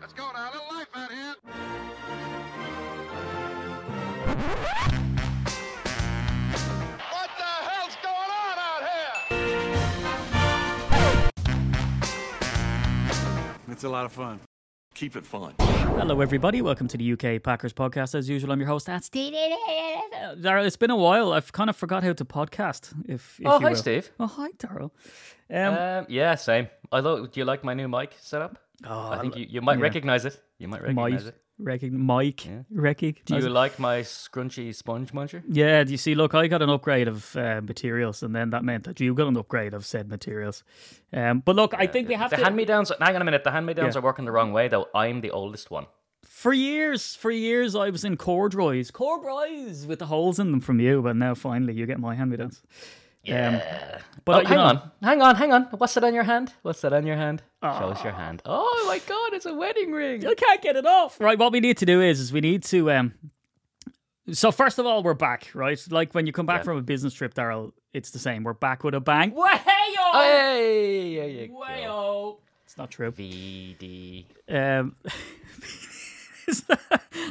Let's go now. A little life out here. What the hell's going on out here? It's a lot of fun. Keep it fun. Hello, everybody. Welcome to the UK Packers podcast. As usual, I'm your host, that's Steve. Daryl, it's been a while. I've kind of forgot how to podcast. If, if Oh, you hi, will. Steve. Oh, hi, Daryl. Um, Um, yeah, same. Although, do you like my new mic setup? Oh, I think you, you might yeah. recognize it. You might recognize Mike, it. recog- Mike, Yeah. Do you it. like my scrunchy sponge muncher? Yeah, do you see? Look, I got an upgrade of uh, materials, and then that meant that you got an upgrade of said materials. Um, but look, I think we have the to. hand me downs. Hang on a minute. The hand me downs Yeah. are working the wrong way, though. I'm the oldest one. for years, for years, I was in corduroys, corduroys with the holes in them from you, but now finally you get my hand me downs. Yeah. but Oh, uh, hang know- on, hang on, hang on. What's that on your hand? What's that on your hand? Show us your hand. Oh my god, it's a wedding ring. I can't get it off. Right, what we need to do is, is we need to. um So first of all, we're back, right? Like when you come back Yeah. from a business trip, Daryl, it's the same. We're back with a bang. Way Hey, you go. It's not true. VD. Um, that-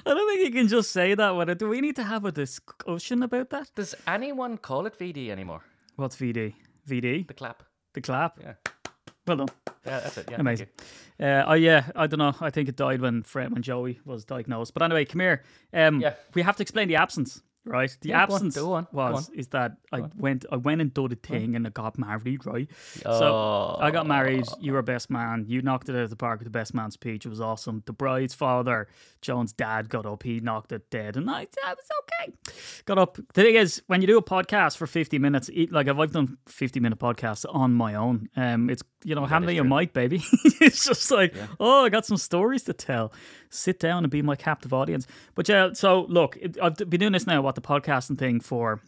I don't think you can just say that. When do we need to have a discussion about that? Does anyone call it VD anymore? What's VD? VD? The clap. The clap. Yeah. Well done. Yeah, that's it. Yeah, Amazing. Uh, oh yeah, I don't know. I think it died when Fred, when Joey was diagnosed. But anyway, come here. Um, Yeah. we have to explain the absence, right? The Yeah, go on, absence go on, was is that I went I went and did a thing and I got married, right? Oh. So I got married. You were best man. You knocked it out of the park with the best man speech. It was awesome. The bride's father, Joan's dad, got up. He knocked it dead, and I, I was okay. Got up. The thing is, when you do a podcast for fifty minutes, it- like if I've done fifty minute podcasts on my own, um, it's you know, hand me your mic, baby. it's just like, oh, I got some stories to tell. Sit down and be my captive audience. But yeah, so look, I've been doing this now. What the podcasting thing for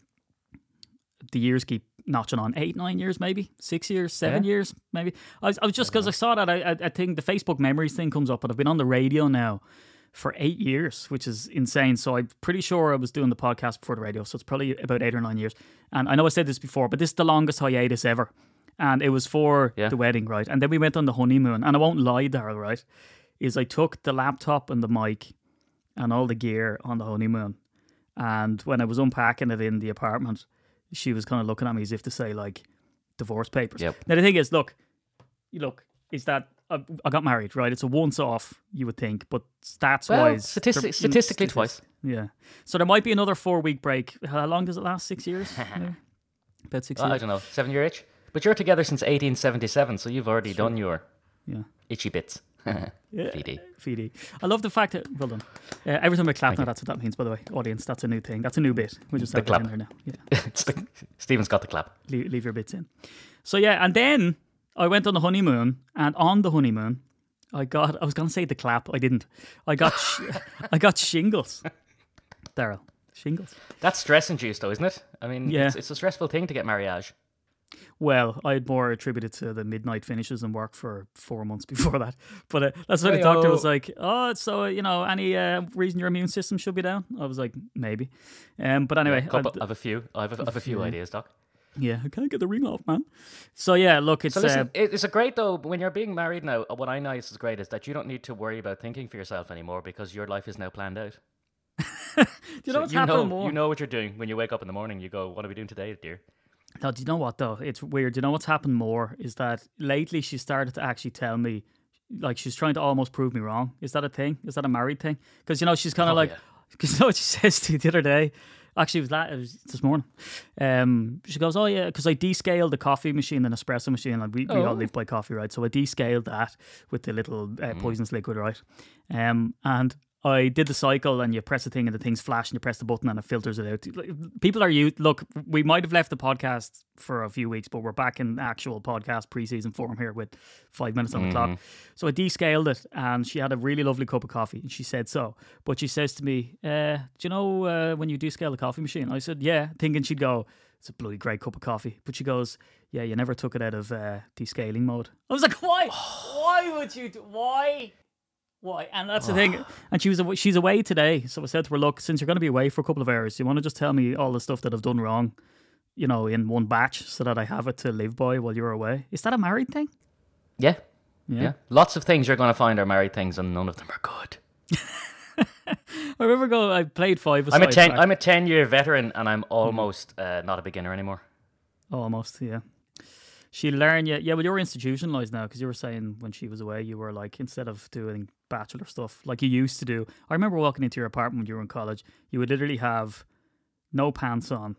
the years keep notching on eight, nine years, maybe six years, seven Yeah. years, maybe. I was, I was just because I saw that. I, I, I think the Facebook memories thing comes up, but I've been on the radio now for eight years, which is insane. So I'm pretty sure I was doing the podcast before the radio, so it's probably about eight or nine years. And I know I said this before, but this is the longest hiatus ever. And it was for Yeah. the wedding, right? And then we went on the honeymoon. And I won't lie, Daryl, right? Is I took the laptop and the mic and all the gear on the honeymoon. And when I was unpacking it in the apartment, she was kind of looking at me as if to say, like, divorce papers. Yep. Now, the thing is, look, you look, is that I, I got married, right? It's a once off, you would think, but stats Well, wise. statistic- statistically twice. Yeah. So there might be another four week break. How long does it last? Six years? About six years. I don't know, seven year itch. But you're together since 1877, so you've already done your Yeah. itchy bits. VD. VD. I love the fact that. Well done. Uh, every time I clap now, that's what that means, by the way. Audience, that's a new thing. That's a new bit. We just The have that in there now. Yeah. The- Stephen's got the clap. leave, leave your bits in. So yeah, and then I went on the honeymoon, and on the honeymoon, I got. I was going to say the clap. I didn't. I got. sh- I got shingles. Daryl, shingles. That's stress induced, though, isn't it? I mean, Yeah. it's, it's a stressful thing to get marriage. Well, I had more attributed to the midnight finishes and work for four months before that. But uh, that's why the doctor was like, "Oh, so uh, you know, any uh, reason your immune system should be down?" I was like, "Maybe." Um, but anyway, Couple, I- I've a few. I've a, I've a few ideas, Doc. yeah, I can't get the ring off, man. So yeah, look, it's So listen, uh, it's a great though when you're being married now. What I know is great is that you don't need to worry about thinking for yourself anymore because your life is now planned out. do you know So what's you happening know, more? you know what you're doing when you wake up in the morning. You go, "What are we doing today, dear?" No, do you know what though? It's weird. Do you know what's happened more is that lately she started to actually tell me, like she's trying to almost prove me wrong. Is that a thing? Is that a married thing? Because you know she's kind of Oh, like, yeah. because you know what she says to you the other day. Actually, it was that it was this morning. Um, she goes, "Oh yeah," because I descaled the coffee machine and espresso machine. Like we, we all Oh. live by coffee, right? So I descaled that with the little uh, Mm. poisonous liquid, right? Um, and I did the cycle, and you press the thing, and the thing's flash, and you press the button, and it filters it out. People are you look. We might have left the podcast for a few weeks, but we're back in actual podcast preseason form here with five minutes on the clock. So I descaled it, and she had a really lovely cup of coffee, and she said so. But she says to me, uh, "Do you know uh, when you descale the coffee machine?" I said, "Yeah," thinking she'd go. It's a bloody great cup of coffee. But she goes, Yeah, you never took it out of uh, descaling mode. I was like, Why? Why would you? Do- why? Why? And that's the thing. And she was she's away today, so I said to her, "Look, since you're going to be away for a couple of hours, you want to just tell me all the stuff that I've done wrong, you know, in one batch, so that I have it to live by while you're away." Is that a married thing? Yeah. Yeah. Lots of things you're going to find are married things, and none of them are good. I remember going. I played five. I'm a ten. back- I'm a ten year veteran, and I'm almost uh, not a beginner anymore. Almost, yeah. She learned, yeah, yeah. Well, you're institutionalized now because you were saying when she was away, you were like instead of doing bachelor stuff like you used to do. I remember walking into your apartment when you were in college. You would literally have no pants on,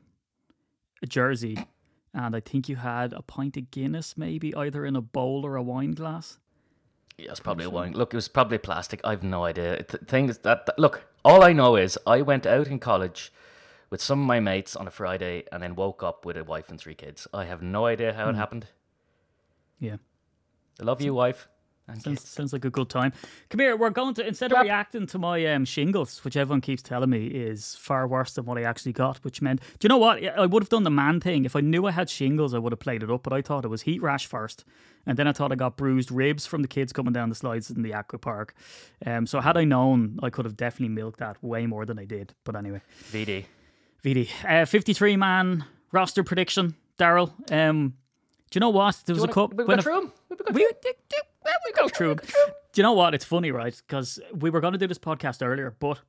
a jersey, and I think you had a pint of Guinness, maybe either in a bowl or a wine glass. Yeah, it's probably a wine. Look, it was probably plastic. I've no idea. The thing is that, that look, all I know is I went out in college with some of my mates on a Friday, and then woke up with a wife and three kids. I have no idea how it hmm. happened. Yeah. I love you, wife. And Sounds, kids. sounds like a good time. Come here, we're going to instead of Grab- reacting to my um, shingles, which everyone keeps telling me is far worse than what I actually got, which meant, do you know what? I would have done the man thing. If I knew I had shingles, I would have played it up, but I thought it was heat rash first. And then I thought I got bruised ribs from the kids coming down the slides in the aqua park. Um, so had I known, I could have definitely milked that way more than I did. But anyway, VD. VD, uh, 53 man roster prediction. Daryl, um, do you know what? There was a cup. We when got a- through 'em? We got we, we go through. Do you know what? It's funny, right? Because we were going to do this podcast earlier, but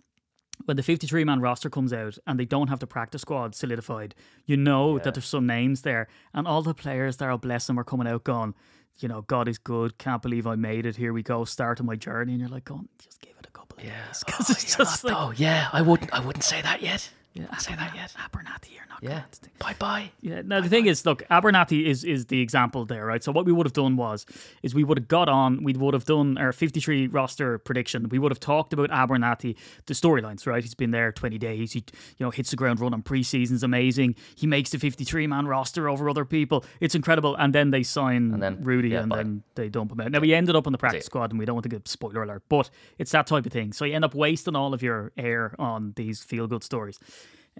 when the 53 man roster comes out and they don't have the practice squad solidified, you know that there's some names there. And all the players there, oh, bless them, are coming out going, you know, God is good. Can't believe I made it. Here we go. Starting my journey. And you're like, going, just give it a couple of years. Because oh, it's just like, Oh yeah, I wouldn't. I wouldn't say that yet. Yeah, I say that yet. Abernathy, you're not Yeah. good. Bye bye. Yeah. Now the thing is, look, Abernathy is is the example there, right? So what we would have done was, is we would have got on, we would have done our fifty three roster prediction. We would have talked about Abernathy, the storylines, right? He's been there twenty days. He, you know, hits the ground running. Preseason's amazing. He makes the fifty three man roster over other people. It's incredible. And then they sign And then- Rudy, yeah, and bye. then they dump him out. Now we ended up on the practice squad, and we don't want to give spoiler alert, but it's that type of thing. So you end up wasting all of your air on these feel good stories,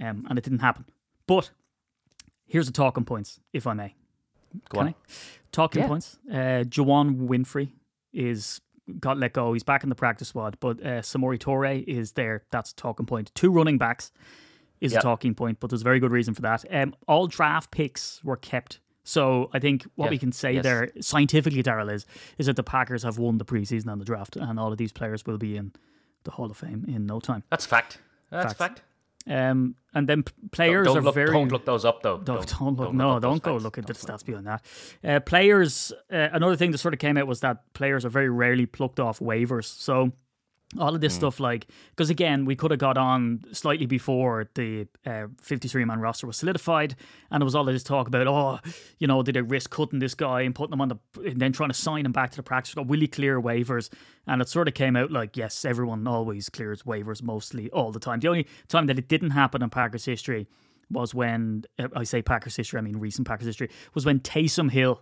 um, and it didn't happen. But here's the talking points, if I may. Go Can on. I? Talking Yeah. points. Uh, Juwann Winfree is got let go. He's back in the practice squad, but uh, Samori Toure is there. That's a talking point. Two running backs is Yep. a talking point, but there's a very good reason for that. Um, all draft picks were kept. So I think what Yeah. we can say Yes. there scientifically, Daryl, is is that the Packers have won the preseason and the draft, and all of these players will be in the Hall of Fame in no time. That's a fact. That's Facts. fact. Um, and then players Don't are look. very Don't look those up though. don't, don't look. no, those don't go facts. look into the Don't stats beyond that. Uh, players. Uh, another thing that sort of came out was that players are very rarely plucked off waivers. So all of this stuff, like, because again, we could have got on slightly before the uh, 53 man roster was solidified, and there was all of this talk about, oh, you know, did they risk cutting this guy and putting him on the, and then trying to sign him back to the practice squad? Will he clear waivers? And it sort of came out like, yes, everyone always clears waivers mostly all the time. The only time that it didn't happen in Packers history was when uh, I say Packers history, I mean recent Packers history, was when Taysom Hill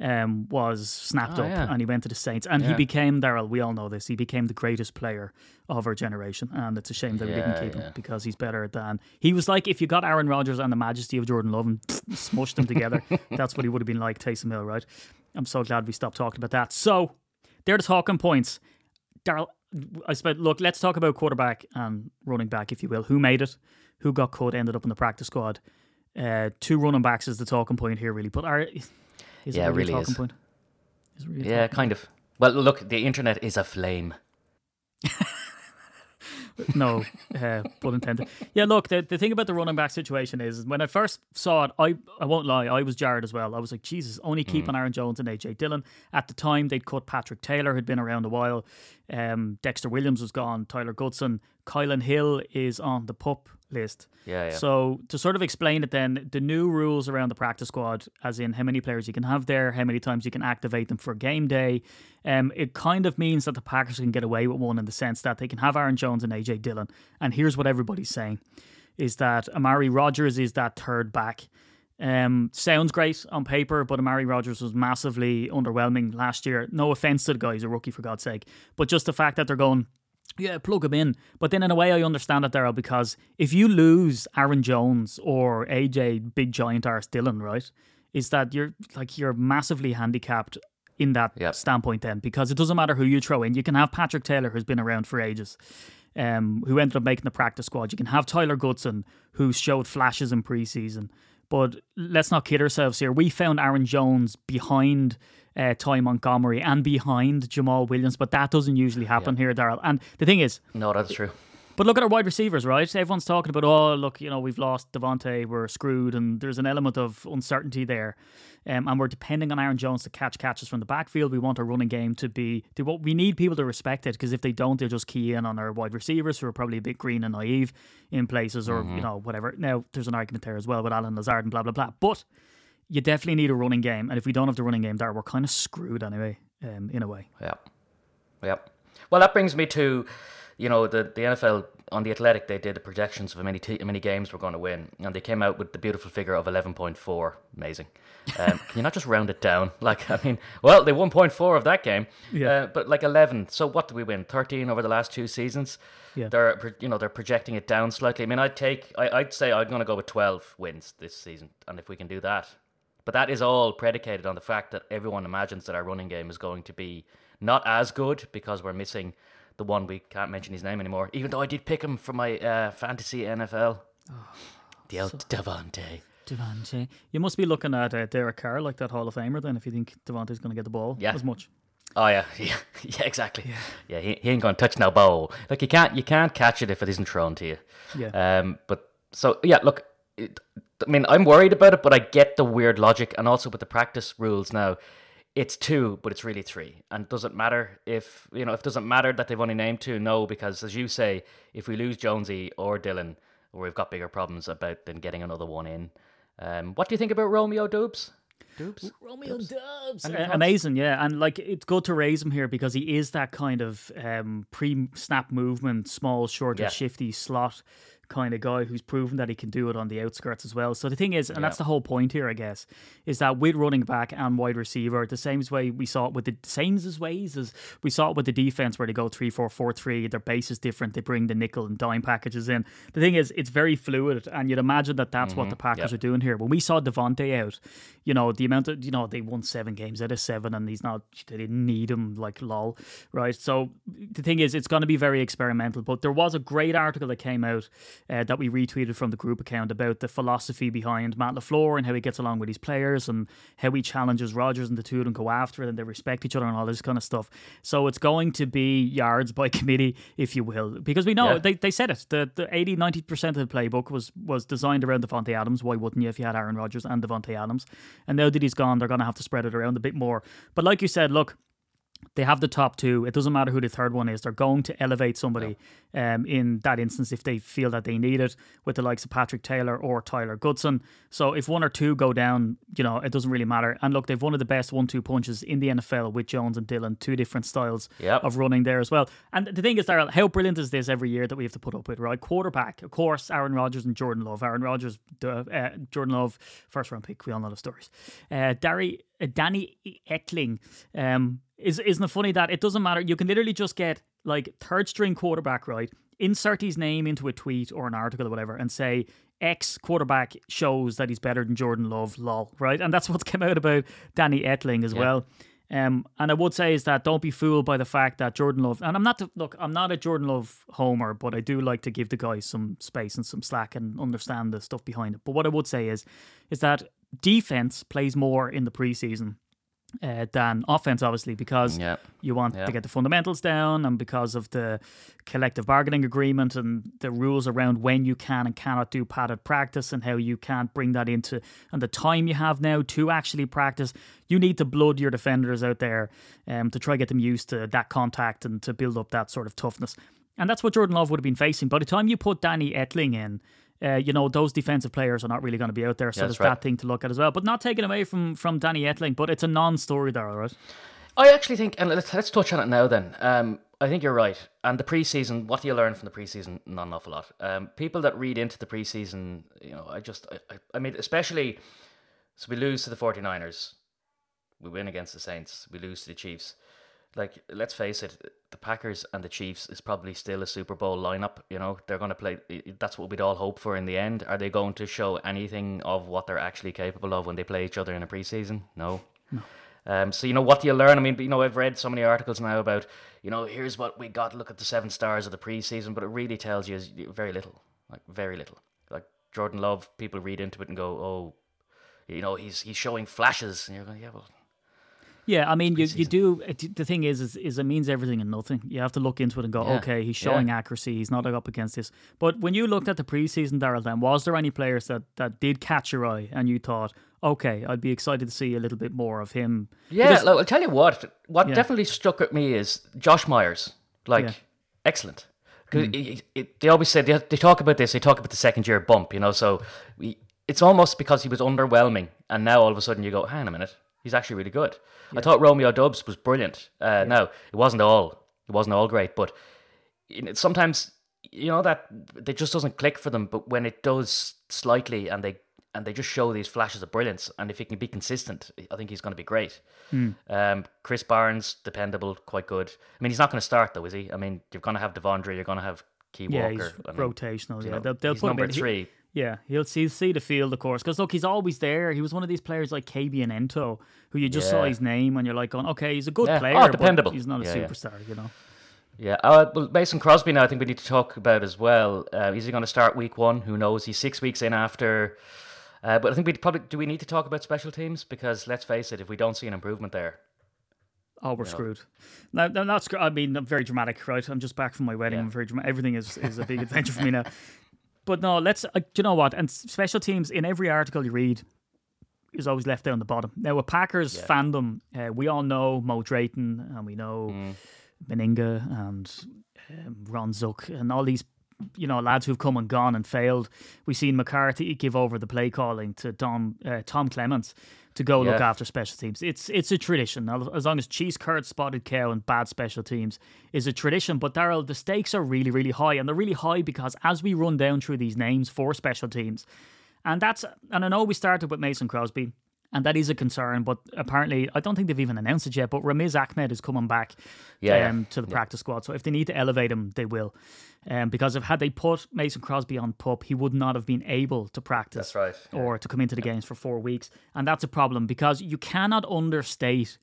um, was snapped Oh, up yeah. and he went to the Saints, and he became Daryl. We all know this. He became the greatest player of our generation, and it's a shame that we didn't Yeah, keep him because he's better than he was. Like if you got Aaron Rodgers and the majesty of Jordan Love and smushed them together, that's what he would have been like. Taysom Hill, right? I'm so glad we stopped talking about that. So they're the talking points. Daryl, I suppose. Look, let's talk about quarterback and running back, if you will. Who made it? Who got cut? Ended up in the practice squad. Uh, two running backs is the talking point here, really. But are is Yeah, it it really, talking is. point? Is it really Yeah, kind of. Well, look, the internet is a flame. no, uh, pun intended. Yeah, look, the, the thing about the running back situation is when I first saw it, I I won't lie, I was jarred as well. I was like, Jesus, only keeping Aaron Jones and AJ Dillon. At the time, they'd cut Patrick Taylor, who'd been around a while. Um, Dexter Williams was gone. Tyler Goodson. Kylin Hill is on the pup list. Yeah, yeah. So to sort of explain it, then the new rules around the practice squad, as in how many players you can have there, how many times you can activate them for game day, um, it kind of means that the Packers can get away with one in the sense that they can have Aaron Jones and AJ Dillon. And here's what everybody's saying: is that Amari Rodgers is that third back. Um, sounds great on paper, but Amari Rodgers was massively underwhelming last year. No offense to the guy; he's a rookie for God's sake. But just the fact that they're going, yeah, plug him in. But then in a way, I understand it, Daryl, because if you lose Aaron Jones or AJ Big Giant Arse Dillon, right, is that you're like you're massively handicapped in that Yep. standpoint then because it doesn't matter who you throw in. You can have Patrick Taylor, who's been around for ages, um, who ended up making the practice squad. You can have Tyler Goodson, who showed flashes in preseason. But let's not kid ourselves here. We found Aaron Jones behind uh, Ty Montgomery and behind Jamaal Williams, but that doesn't usually happen here, Daryl. And the thing is, No, that's true. but look at our wide receivers, right? Everyone's talking about, oh, look, you know, we've lost Davante, we're screwed, and there's an element of uncertainty there. Um, and we're depending on Aaron Jones to catch catches from the backfield. We want our running game to be, to, what we need people to respect it because if they don't, they'll just key in on our wide receivers who are probably a bit green and naive in places or, you know, whatever. Now, there's an argument there as well with Allen Lazard and blah, blah, blah. But you definitely need a running game. And if we don't have the running game there, we're kind of screwed anyway, um, in a way. Yeah. Yep. Well, that brings me to, you know, the, the NFL on the Athletic. They did the projections of how many t- how many games we're going to win, and they came out with the beautiful figure of eleven point four. Amazing. Um, can you not just round it down? Like, I mean, well, they won point four of that game, Yeah. uh, but like eleven. So what did we win? Thirteen over the last two seasons. Yeah. They're you know they're projecting it down slightly. I mean, I'd take I, I'd say I'm going to go with twelve wins this season, and if we can do that, but that is all predicated on the fact that everyone imagines that our running game is going to be not as good because we're missing the one we can't mention his name anymore. Even though I did pick him for my uh, fantasy NFL. the old Davante. Davante. You must be looking at uh, Derek Carr like that Hall of Famer then if you think Davante's going to get the ball Yeah. as much. Oh yeah, yeah, yeah exactly. Yeah, he, he ain't gonna touch no ball. Like you can't you can't catch it if it isn't thrown to you. Yeah. Um. But so yeah, look. It, I mean, I'm worried about it, but I get the weird logic, and also with the practice rules now, it's two, but it's really three. And does it matter if you know if it doesn't matter that they've only named two? No, because as you say, if we lose Jonesy or Dillon, we've got bigger problems about than getting another one in. Um. What do you think about Romeo Doubs? Doubs. Romeo Doubs. Any thoughts? amazing, yeah. And like it's good to raise him here because he is that kind of um, pre snap movement, small, short, Yeah. and shifty slot kind of guy who's proven that he can do it on the outskirts as well. So the thing is, and that's the whole point here, I guess, is that with running back and wide receiver, the same way we saw it with the same as ways as we saw it with the defense where they go three four four three. Their base is different. They bring the nickel and dime packages in. The thing is, it's very fluid, and you'd imagine that that's what the Packers Mm-hmm. Yep. are doing here. When we saw Davante out, you know the amount of you know they won seven games out of seven, and he's not they didn't need him like lol, right? So the thing is, it's going to be very experimental. But there was a great article that came out uh, that we retweeted from the group account about the philosophy behind Matt Lafleur and how he gets along with his players and how he challenges Rodgers and the two of them go after it and they respect each other and all this kind of stuff. So it's going to be yards by committee, if you will, because we know Yeah. they, they said it. The the 80 90 percent of the playbook was was designed around Davante Adams. Why wouldn't you if you had Aaron Rodgers and Davante Adams? And now that he's gone, they're going to have to spread it around a bit more. But like you said, look, they have the top two. It doesn't matter who the third one is. They're going to elevate somebody um, in that instance if they feel that they need it, with the likes of Patrick Taylor or Tyler Goodson. So if one or two go down, you know, it doesn't really matter. And look, they've one of the best one-two punches in the NFL with Jones and Dillon, two different styles Yep. of running there as well. And the thing is, Darrell, how brilliant is this every year that we have to put up with, right? Quarterback, of course, Aaron Rodgers and Jordan Love. Aaron Rodgers, uh, Jordan Love, first round pick. We all know the stories. Uh, Dari, uh, Danny Etling. Um, is isn't it funny that it doesn't matter? You can literally just get like third string quarterback, right? Insert his name into a tweet or an article or whatever, and say X quarterback shows that he's better than Jordan Love, lol, right? And that's what's come out about Danny Etling as well. Um, and I would say is that don't be fooled by the fact that Jordan Love, and I'm not the, look, I'm not a Jordan Love homer, but I do like to give the guy some space and some slack and understand the stuff behind it. But what I would say is, is that defense plays more in the preseason uh, than offense, obviously, because Yeah. you want Yeah. to get the fundamentals down, and because of the collective bargaining agreement and the rules around when you can and cannot do padded practice, and how you can't bring that into and the time you have now to actually practice. You need to blood your defenders out there um, to try to get them used to that contact and to build up that sort of toughness. And that's what Jordan Love would have been facing. By the time you put Danny Etling in, uh, you know those defensive players are not really going to be out there, so Yeah, there's that's right. that thing to look at as well. But not taken away from from Danny Etling, but it's a non-story there, all right? I actually think, and let's, let's touch on it now then. Um, I think you're right. And the preseason, what do you learn from the preseason? Not an awful lot. Um, people that read into the preseason, you know, I just, I, I, I mean, especially, so we lose to the 49ers, we win against the Saints, we lose to the Chiefs. Like, let's face it, the Packers and the Chiefs is probably still a Super Bowl lineup. You know, they're going to play. That's what we'd all hope for in the end. Are they going to show anything of what they're actually capable of when they play each other in a preseason? No. No. Um, so you know what do you learn? I mean, you know, I've read so many articles now about, you know, here's what we got. Look at the seven stars of the preseason, but it really tells you very little, like very little. Like Jordan Love, people read into it and go, oh, you know, he's he's showing flashes, and you're going, yeah, well, Yeah, I mean, you, you do. it- The thing is, is, is it means everything and nothing. You have to look into it and go, Yeah, okay, he's yeah. showing accuracy. He's not up against this. But when you looked at the preseason, Daryl, then was there any players that that did catch your eye and you thought, okay, I'd be excited to see a little bit more of him? Yeah, Because- look, I'll tell you what. What Yeah. definitely struck at me is Josh Myers. Like, Yeah. excellent. 'Cause it- it- it- they always say they, they talk about this. They talk about the second year bump. You know, so we, it's almost because he was underwhelming, and now all of a sudden you go, hang on a minute, he's actually really good. I thought Romeo Doubs was brilliant. Uh, Now it wasn't all. It wasn't all great, but sometimes you know that it just doesn't click for them. But when it does slightly, and they and they just show these flashes of brilliance, and if he can be consistent, I think he's going to be great. Um, Krys Barnes, dependable, quite good. I mean, he's not going to start though, is he? I mean, you're going to have Devondre, you're going to have Quay Yeah, Walker. he's I mean, rotational. you Yeah, know, they'll, they'll put him number in. Three. Yeah, he'll see see the field, of course. Because look, he's always there. He was one of these players like Kabion Ento, who you just saw his name and you're like, going, okay, he's a good Yeah. player, Oh, dependable. he's not a Yeah, yeah. superstar, you know. Yeah, uh, well, Mason Crosby now I think we need to talk about as well. Uh, is he going to start week one? Who knows? He's six weeks in after. Uh, but I think we probably do we need to talk about special teams because let's face it, if we don't see an improvement there, Oh, we're screwed. No, no, not screwed. I mean, I'm very dramatic, right? I'm just back from my wedding. Yeah. I'm very dramatic. Everything is, is a big adventure for me now. But no, let's. Uh, do you know what? And special teams in every article you read is always left down the bottom. Now, with Packers fandom, uh, we all know Mo Drayton and we know Mm. Mennenga and um, Ron Zook and all these, you know, lads who've come and gone and failed. We've seen McCarthy give over the play calling to Tom uh, Tom Clements to go look after special teams. It's it's a tradition. Now, As long as cheese curd, spotted cow, and bad special teams is a tradition. But Daryl, the stakes are really really high, and they're really high because as we run down through these names for special teams, and that's and I know we started with Mason Crosby. And that is a concern, but apparently, I don't think they've even announced it yet. But Ramiz Ahmed is coming back Yeah, yeah. um, to the practice squad. So if they need to elevate him, they will. Um, because if had they put Mason Crosby on pup, he would not have been able to practice right, yeah. or to come into the games for four weeks, and that's a problem because you cannot understate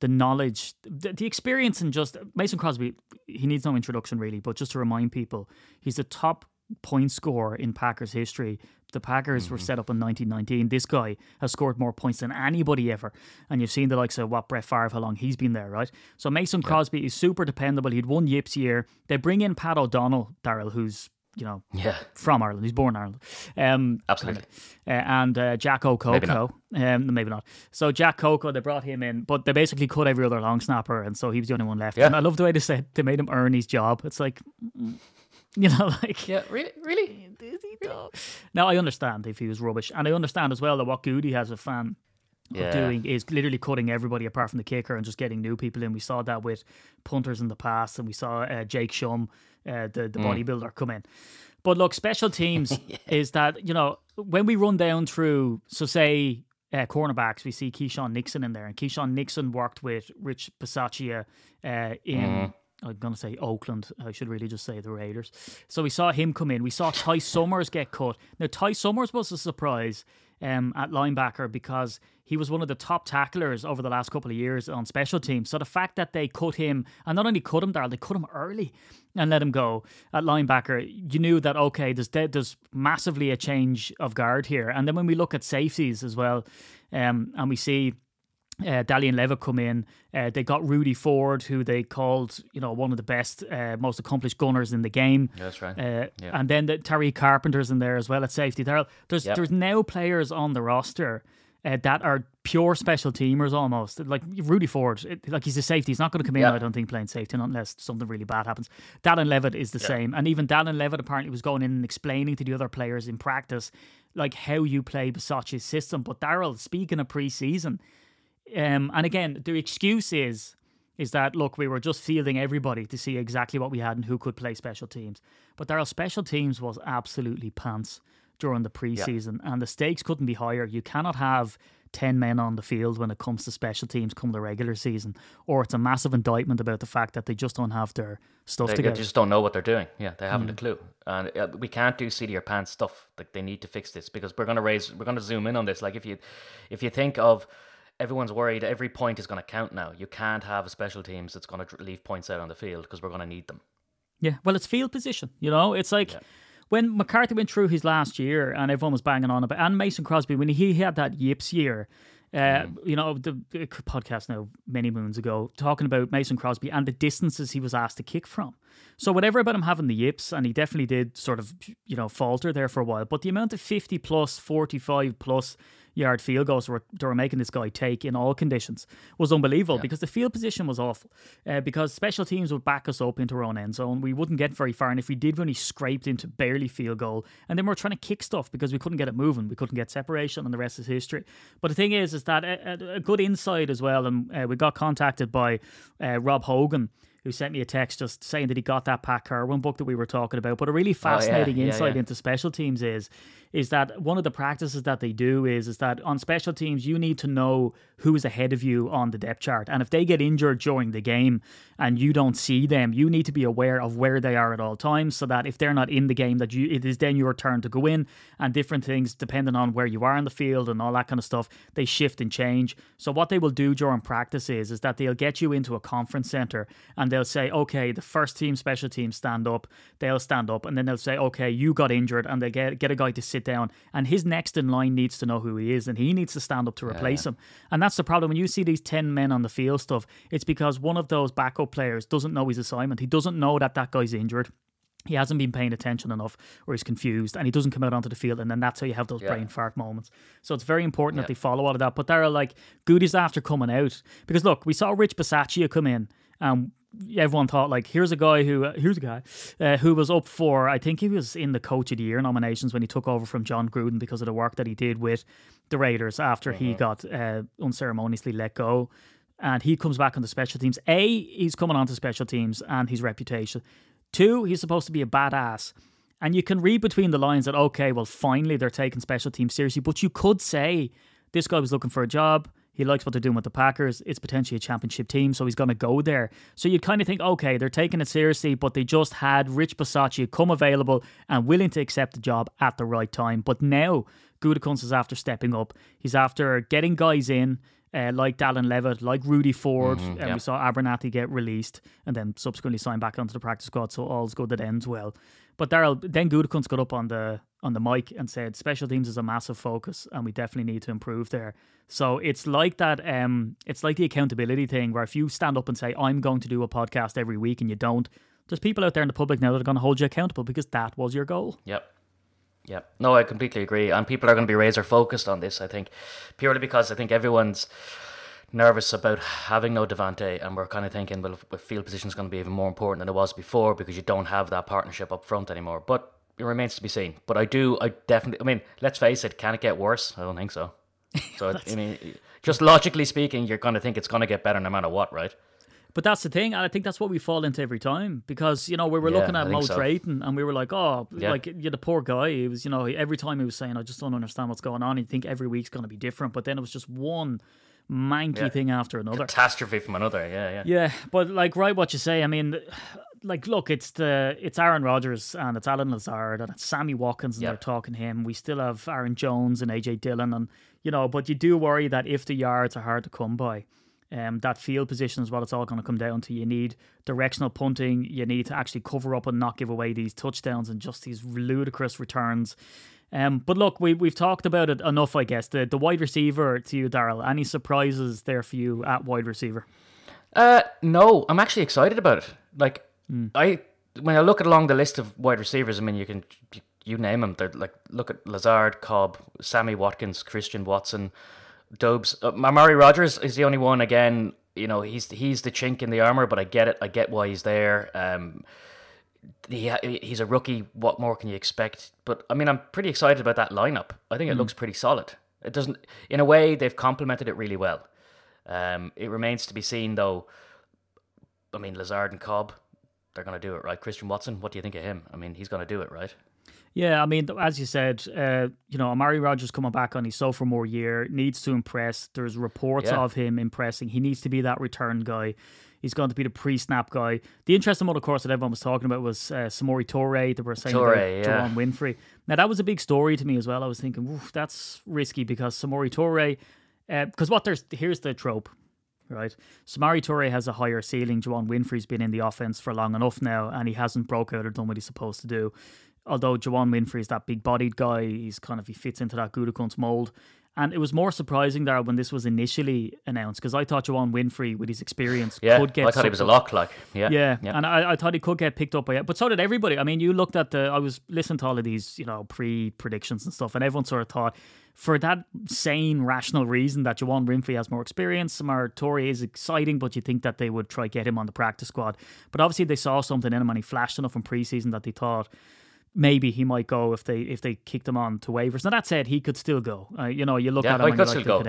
the knowledge, the, the experience, and just Mason Crosby. He needs no introduction really, but just to remind people, he's the top point score in Packers history. The Packers Mm-hmm. were set up in 1919. This guy has scored more points than anybody ever. And you've seen the likes of what Brett Favre, how long he's been there, right? So Mason Crosby is super dependable. He'd won Yips year. They bring in Pat O'Donnell, Daryl, who's, you know, yeah, from Ireland. He's born in Ireland. Um, absolutely. uh, and uh, Jack Maybe O'Coco. not. Um, maybe not. So Jack Coco, they brought him in, but they basically cut every other long snapper, and so he was the only one left. Yeah. And I love the way they said they made him earn his job. It's like, mm, you know, like Yeah, really, really. now I understand if he was rubbish, and I understand as well that what Goody has a fan Yeah. doing is literally cutting everybody apart from the kicker and just getting new people in. We saw that with punters in the past, and we saw uh, Jake Schum, uh, the the bodybuilder, come in. But look, special teams is that you know when we run down through, so say uh, cornerbacks, we see Keisean Nixon in there, and Keisean Nixon worked with Rich Bisaccia uh, in. I'm gonna say Oakland. I should really just say the Raiders. So we saw him come in. We saw Ty Summers get cut. Now Ty Summers was a surprise um, at linebacker because he was one of the top tacklers over the last couple of years on special teams. So the fact that they cut him, and not only cut him there, they cut him early and let him go at linebacker, you knew that okay, there's there's massively a change of guard here. And then when we look at safeties as well, um, and we see uh, Dallin Leavitt come in. Uh, they got Rudy Ford, who they called, you know, one of the best, uh, most accomplished gunners in the game. That's right. Uh, Yeah. And then the, Terry Carpenter's in there as well at safety. There, there's Yep. there's now players on the roster uh, that are pure special teamers almost. Like Rudy Ford, it, like he's a safety. He's not going to come in. I don't think, playing safety unless something really bad happens. Dallin Leavitt is the same. And even Dallin Leavitt apparently was going in and explaining to the other players in practice like how you play Bisaccia's system. But Daryl, speaking of preseason, um, and again, the excuse is is that look, we were just fielding everybody to see exactly what we had and who could play special teams. But Daryl, special teams was absolutely pants during the preseason, and the stakes couldn't be higher. You cannot have ten men on the field when it comes to special teams come the regular season, or it's a massive indictment about the fact that they just don't have their stuff They, they just don't know what they're doing. Yeah, they haven't Mm. a clue, and uh, we can't do seat of your pants stuff. Like they need to fix this because we're gonna raise, we're gonna zoom in on this. Like if you, if you think of everyone's worried, every point is gonna count now. You can't have a special teams that's gonna leave points out on the field because we're gonna need them. Yeah, well, it's field position. You know, it's like when McCarthy went through his last year and everyone was banging on about, and Mason Crosby when he had that Yips year. Uh, You know, the, the podcast now many moons ago talking about Mason Crosby and the distances he was asked to kick from. So whatever about him having the yips, and he definitely did sort of you know falter there for a while. But the amount of fifty plus, forty five plus yard field goals were, they were making this guy take in all conditions was unbelievable because the field position was awful. Uh, because special teams would back us up into our own end zone. We wouldn't get very far. And if we did, we only scraped into barely field goal. And then we are trying to kick stuff because we couldn't get it moving. We couldn't get separation, and the rest is history. But the thing is, is that a, a good insight as well. And uh, we got contacted by uh, Rob Hogan who sent me a text just saying that he got that Pat Kirwan book that we were talking about. But a really oh, fascinating Oh, yeah, insight yeah. into special teams is is that one of the practices that they do is is that on special teams you need to know who is ahead of you on the depth chart. And if they get injured during the game and you don't see them, you need to be aware of where they are at all times so that if they're not in the game that you it is then your turn to go in and different things depending on where you are in the field and all that kind of stuff, they shift and change. So what they will do during practice is is that they'll get you into a conference center and they'll say, okay, the first team special team stand up, they'll stand up, and then they'll say, okay, you got injured, and they get get a guy to sit down, and his next in line needs to know who he is, and he needs to stand up to replace him. And that's the problem when you see these ten men on the field stuff. It's because one of those backup players doesn't know his assignment. He doesn't know that that guy's injured. He hasn't been paying attention enough, or he's confused, and he doesn't come out onto the field, and then that's how you have those brain fart moments. So it's very important that they follow all of that. But they're like goodies after coming out because look, we saw Rich Bisaccia come in, and everyone thought like, here's a guy who, uh, here's a guy uh, who was up for, I think he was in the Coach of the Year nominations when he took over from Jon Gruden because of the work that he did with the Raiders after he got uh, unceremoniously let go. And he comes back on the special teams. A, he's coming on to special teams and his reputation. Two, he's supposed to be a badass. And you can read between the lines that, okay, well, finally they're taking special teams seriously. But you could say this guy was looking for a job. He likes what they're doing with the Packers. It's potentially a championship team, so he's going to go there. So you'd kind of think, okay, they're taking it seriously, but they just had Rich Bisaccia come available and willing to accept the job at the right time. But now, Gutekunst is after stepping up. He's after getting guys in, uh, like Dallin Levitt, like Rudy Ford, and we saw Abernathy get released and then subsequently signed back onto the practice squad. So all's good that ends well. But Daryl, then Gutekunst got up on the on the mic and said, "Special teams is a massive focus, and we definitely need to improve there." So it's like that. Um, it's like the accountability thing, where if you stand up and say, "I'm going to do a podcast every week," and you don't, there's people out there in the public now that are going to hold you accountable because that was your goal. Yep. Yep. No, I completely agree. And people are going to be razor focused on this, I think, purely because I think everyone's nervous about having no Davante, and we're kind of thinking, well, if field position is going to be even more important than it was before because you don't have that partnership up front anymore. But it remains to be seen. But I do, I definitely, I mean, let's face it, can it get worse? I don't think so. So, it, I mean, just logically speaking, you're going to think it's going to get better no matter what, right? But that's the thing, and I think that's what we fall into every time because you know we were Yeah, looking at Mo so. Drayton and we were like, oh, Yeah. like yeah, the poor guy. He was, you know, every time he was saying, I just don't understand what's going on. You think every week's going to be different, but then it was just one manky Yeah. thing after another. Catastrophe from another, yeah, yeah. Yeah, but like right, what you say. I mean, like look, it's the it's Aaron Rodgers and it's Allen Lazard and it's Sammy Watkins and Yep. they're talking him. We still have Aaron Jones and AJ Dillon and you know, but you do worry that if the yards are hard to come by. Um, that field position is what it's all going to come down to. You need directional punting. You need to actually cover up and not give away these touchdowns and just these ludicrous returns. Um, but look, we we've talked about it enough, I guess. The the wide receiver to you, Daryl. Any surprises there for you at wide receiver? Uh, no, I'm actually excited about it. Like, I when I look at along the list of wide receivers, I mean, you can you, you name them. They're like look at Lazard, Cobb, Sammy Watkins, Christian Watson, Doubs. Uh, Amari Rodgers is the only one. Again, you know, he's he's the chink in the armor, but I get it. I get why he's there. Um, he he's a rookie. What more can you expect? But I mean, I'm pretty excited about that lineup. I think it looks pretty solid. It doesn't, in a way, they've complemented it really well. Um, it remains to be seen, though. I mean, Lazard and Cobb, they're going to do it, right? Christian Watson, what do you think of him? I mean, he's going to do it, right? Yeah, I mean, as you said, uh, you know, Amari Rodgers coming back on his sophomore year needs to impress. There's reports Yeah. of him impressing. He needs to be that return guy. He's going to be the pre-snap guy. The interesting one, of course, that everyone was talking about was uh, Samori Toure. That were saying Toure, about yeah. Juwann Winfree. Now that was a big story to me as well. I was thinking, Oof, that's risky because Samori Toure. Because what there's here's the trope, right? Samori Toure has a higher ceiling. Juwann Winfree's been in the offense for long enough now, and he hasn't broke out or done what he's supposed to do. Although Juwann Winfree is that big-bodied guy, he's kind of he fits into that Gutekunst mold. And it was more surprising there when this was initially announced because I thought Juwann Winfree, with his experience, Yeah, could get. Yeah, I thought he was a lock, like yeah, Yeah, yeah. and I, I thought he could get picked up by it, but so did everybody. I mean, you looked at the, I was listening to all of these, you know, pre predictions and stuff, and everyone sort of thought, for that sane, rational reason that Juwann Winfree has more experience, Samori Toure is exciting, but you think that they would try get him on the practice squad. But obviously, they saw something in him, and he flashed enough in preseason that they thought maybe he might go if they if they kicked him on to waivers. Now that said, he could still go. Uh, you know, you look Yeah, at oh, him he and you're like, go. could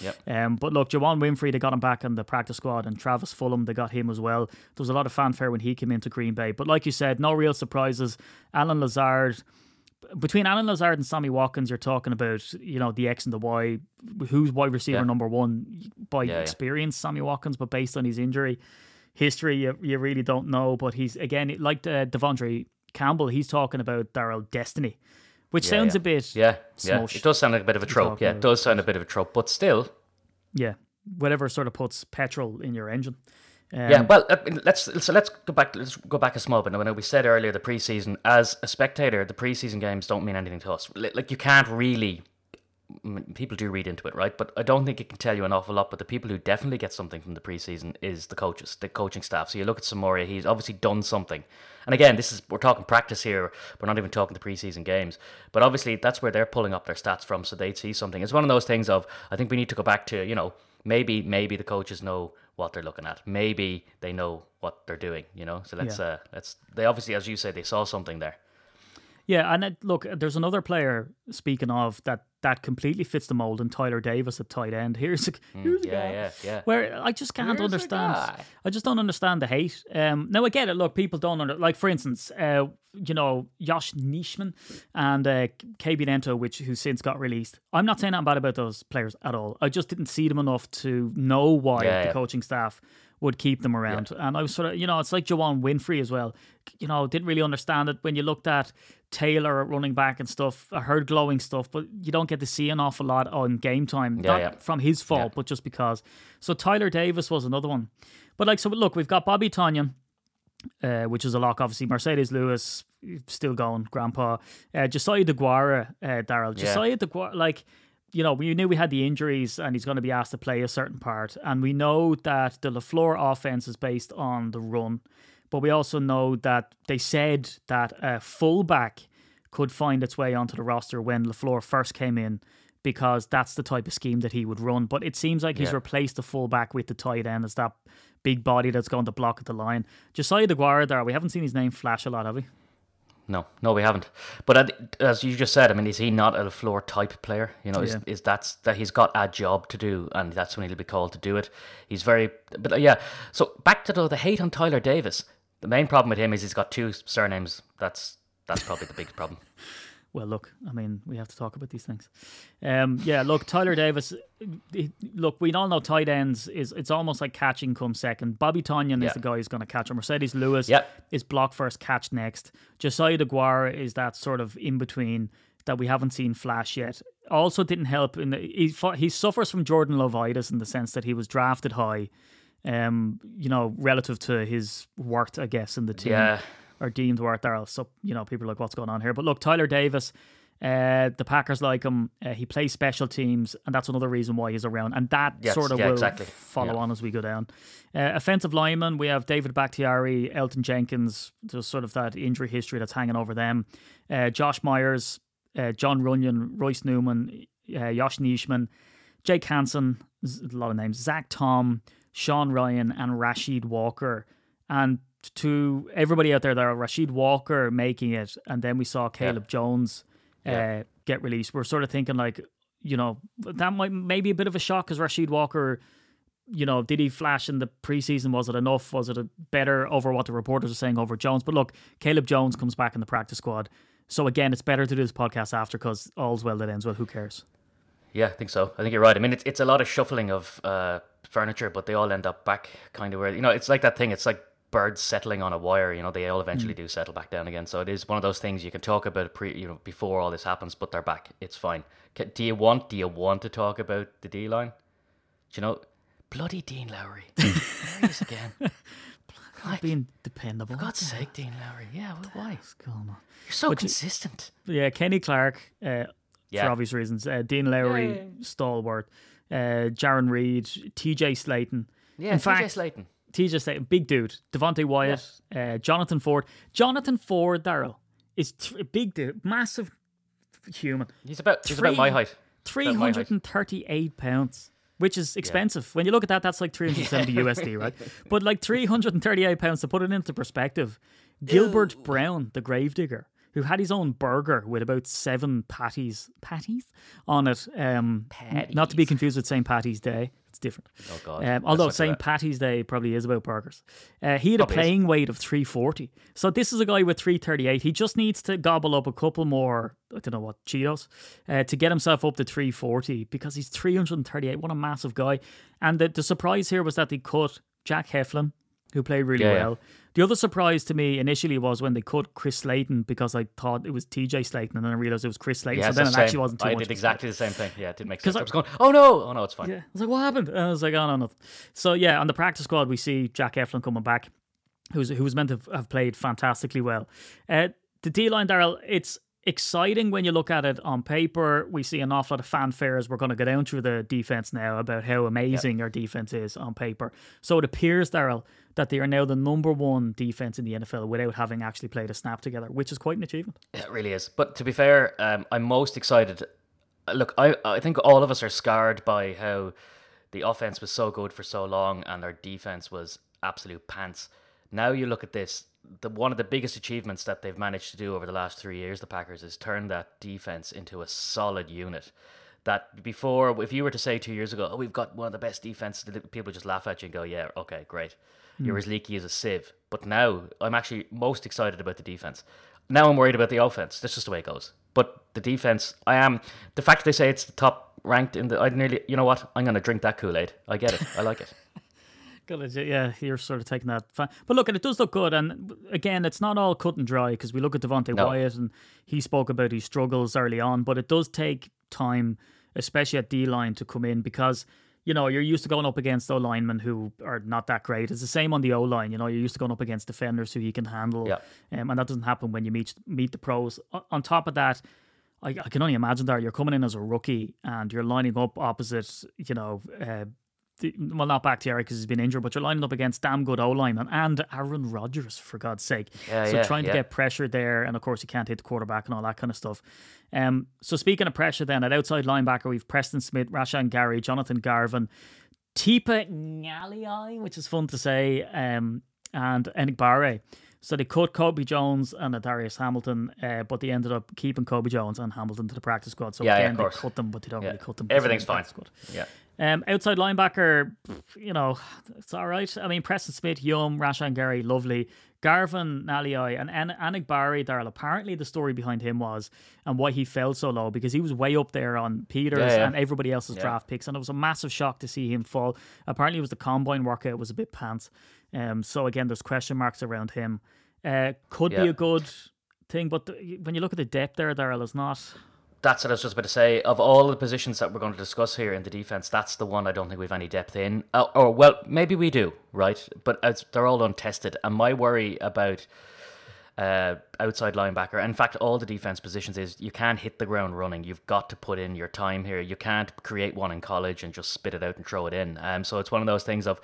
Yeah, yeah. Um, but look, Juwann Winfree, they got him back on the practice squad, and Travis Fulgham, they got him as well. There was a lot of fanfare when he came into Green Bay. But like you said, no real surprises. Allen Lazard. Between Allen Lazard and Sammy Watkins, you're talking about you know the X and the Y. Who's wide receiver Yeah. number one by experience? Sammy Watkins, but based on his injury history, you, you really don't know. But he's again like uh, Devondre Campbell. He's talking about Daryl Destiny, which Yeah, sounds yeah. a bit Yeah, yeah. smush. It does sound like a bit of a trope. Yeah, it does sound a bit of a trope, but still, yeah, whatever sort of puts petrol in your engine. Um, yeah. Well, uh, let's so let's go back. Let's go back a small bit. Now, we said earlier, the preseason as a spectator, the preseason games don't mean anything to us. Like you can't really. People do read into it, right? But I don't think it can tell you an awful lot. But the people who definitely get something from the preseason is the coaches, the coaching staff. So you look at Samoria; he's obviously done something. And again, this is we're talking practice here. We're not even talking the preseason games. But obviously, that's where they're pulling up their stats from, so they see something. It's one of those things of I think we need to go back to you know maybe maybe the coaches know what they're looking at. Maybe they know what they're doing. You know, so let's Yeah. uh let's they obviously as you say they saw something there. Yeah, and it, look, there's another player. Speaking of that, that completely fits the mold, and Tyler Davis at tight end. Here's a, here's a Yeah, guy yeah, yeah. where I just can't Here's understand. I just don't understand the hate. Um, now I get it. Look, people don't under like, for instance, uh, you know, Josh Nijman and uh, Kabion Ento, which who since got released. I'm not saying that bad about those players at all. I just didn't see them enough to know why Yeah, the yeah. coaching staff would keep them around. And I was sort of, you know, it's like Juwann Winfree as well. You know, didn't really understand it when you looked at Taylor at running back and stuff. I heard glowing stuff, but you don't get to see an awful lot on game time. Yeah, Not yeah. from his fault, Yeah. but just because. So Tyler Davis was another one. But like, so look, we've got Bobby Tonyan, uh, which is a lock, obviously. Marcedes Lewis, still going, grandpa. Uh, Josiah DeGuara, uh, Daryl. Josiah DeGuara, like, you know, we knew we had the injuries and he's going to be asked to play a certain part. And we know that the LaFleur offense is based on the run. But we also know that they said that a fullback could find its way onto the roster when LaFleur first came in because that's the type of scheme that he would run. But it seems like he's replaced the fullback with the tight end as that big body that's going to block at the line. Josiah DeGuara there, we haven't seen his name flash a lot, have we? No, no, we haven't. But as you just said, I mean, is he not a floor type player? You know, is, Yeah. is that's that he's got a job to do, and that's when he'll be called to do it. He's very, but uh, yeah. So back to the, the hate on Tyler Davis. The main problem with him is he's got two surnames. That's that's probably the biggest problem. Well, look, I mean, we have to talk about these things. Um, yeah, look, Tyler Davis. Look, we all know tight ends is it's almost like catching comes second. Bobby Tonyan Yeah. is the guy who's going to catch him. Marcedes Lewis Yep. is block first, catch next. Josiah DeGuara is that sort of in between that we haven't seen flash yet. Also, didn't help in the, he he suffers from Jordan Lovitis in the sense that he was drafted high. Um, you know, relative to his worth, I guess, in the team Yeah. or deemed worth there. So you know, people are like, "What's going on here?" But look, Tyler Davis, uh, the Packers like him. Uh, he plays special teams, and that's another reason why he's around. And that Yes, sort of yeah, will exactly. follow Yeah. on as we go down. Uh, offensive lineman, we have David Bakhtiari, Elgton Jenkins. There's sort of that injury history that's hanging over them. Uh, Josh Myers, uh, Jon Runyan, Royce Newman, uh, Josh Nijman, Jake Hanson, A lot of names, Zach Tom, Sean Rhyan, and Rasheed Walker. And to everybody out there, there, are Rasheed Walker making it, and then we saw Caleb Jones uh, Yeah. get released. We're sort of thinking like, you know, that might maybe a bit of a shock because Rasheed Walker, you know, did he flash in the preseason? Was it enough? Was it a better over what the reporters are saying over Jones? But look, Caleb Jones comes back in the practice squad. So again, it's better to do this podcast after because all's well that ends well. Who cares? Yeah, I think so. I think you're right. I mean, it's it's a lot of shuffling of uh, furniture, but they all end up back kind of where you know. It's like that thing. It's like birds settling on a wire. You know, they all eventually do settle back down again. So it is one of those things you can talk about pre, you know, before all this happens, but they're back. It's fine. Do you want? Do you want to talk about the D line? Do you know? Bloody Dean Lowry. there he is again. Being dependable. For God's sake, Dean Lowry. Yeah, well, why? On. You're so But you- consistent. Yeah, Kenny Clark. Uh, for obvious reasons. Uh, Dean Lowry, stalwart. Uh, Jarran Reed, TJ Slaton. Yeah, TJ Slaton. TJ Slaton, big dude. Devonte Wyatt, uh, Jonathan Ford. Jonathan Ford, Daryl, is t- a big dude, massive human. He's about he's about my Three- height. Three About my height. hundred and thirty-eight pounds, which is expensive. When you look at that, that's like three hundred seventy USD, right? But like three hundred and thirty-eight pounds to put it into perspective. Gilbert Brown, the gravedigger, who had his own burger with about seven patties, patties on it. Um, n- Not to be confused with St. Patty's Day. It's different. Oh God. Um, although St. Patty's Day probably is about burgers. Uh, he had a Probably is. playing weight of 340. So this is a guy with 338. He just needs to gobble up a couple more, I don't know what, Cheetos, uh, to get himself up to 340 because he's 338. What a massive guy. And the, the surprise here was that they cut Jack Heflin, who played really Yeah, yeah. The other surprise to me initially was when they cut Chris Slayton because I thought it was TJ Slaton and then I realized it was Chris Slayton. Yeah, so then the it same. actually wasn't too I much. did exactly the same thing. Yeah, it didn't make sense. I, I- was going, oh no, oh no, it's fine. yeah, I was like, what happened? And I was like, oh no, no. So yeah, on the practice squad, we see Jack Heflin coming back, who's who was meant to have played fantastically well. Uh, the D line, Daryl, it's exciting when you look at it on paper. We see an awful lot of fanfares. We're going to go down through the defense now about how amazing our defense is on paper. So it appears, Daryl, that they are now the number one defense in the NFL without having actually played a snap together, which is quite an achievement. It really is. But to be fair, um, I'm most excited. Look, I I think all of us are scarred by how the offense was so good for so long and our defense was absolute pants. Now you look at this. The one of the biggest achievements that they've managed to do over the last three years, the Packers, is turn that defense into a solid unit. That before, if you were to say two years ago, "Oh, we've got one of the best defenses," people just laugh at you and go, "Yeah, okay, great." Hmm. You're as leaky as a sieve. But now I'm actually most excited about the defense. Now I'm worried about the offense. That's just the way it goes. But the defense, I am. The fact they say it's the top ranked in the, I nearly, you know what? I'm gonna drink that Kool Aid. I get it. I like it. Good, yeah, you're sort of taking that. Fa- but look, and it does look good. And again, it's not all cut and dry because we look at Devonte No. Wyatt and he spoke about his struggles early on, but it does take time, especially at D line, to come in because. You know, you're used to going up against O linemen who are not that great. It's the same on the O line. You know, you're used to going up against defenders who you can handle, Yeah. um, and that doesn't happen when you meet meet the pros. On top of that, I, I can only imagine that you're coming in as a rookie and you're lining up opposite, you know, uh, well, not Bakhtiari because he's been injured, but you're lining up against damn good O linemen and Aaron Rodgers, for God's sake. Yeah, so yeah, trying to get pressure there, and of course, you can't hit the quarterback and all that kind of stuff. Um, so speaking of pressure, then at outside linebacker, we've Preston Smith, Rashan Gary, Jonathan Garvin, Tipa Galeai, which is fun to say, um, and Enagbare. So they cut Kobe Jones and Darius Hamilton, uh, but they ended up keeping Kobe Jones and Hamilton to the practice squad. So Yeah, yeah, again, of they cut them, but they don't Yeah. really cut them. Everything's the fine. squad. Yeah. Um, outside linebacker, you know, it's all right. I mean, Preston Smith, Yum, Rashan Gary, lovely. Garvin, Naliai, and An- Enagbare, Darrell. Apparently, the story behind him was and why he fell so low because he was way up there on Peters Yeah, yeah. and everybody else's Yeah. draft picks, and it was a massive shock to see him fall. Apparently, it was the combine workout was a bit pants. Um, so again, there's question marks around him. Uh, could be a good thing, but the, when you look at the depth there, Darrell, it's not. That's what I was just about to say. Of all the positions that we're going to discuss here in the defense, that's the one I don't think we've any depth in. Uh, or well, maybe we do, right? But they're all untested. And my worry about uh, outside linebacker, in fact, all the defense positions is you can't hit the ground running. You've got to put in your time here. You can't create one in college and just spit it out and throw it in. Um, so it's one of those things of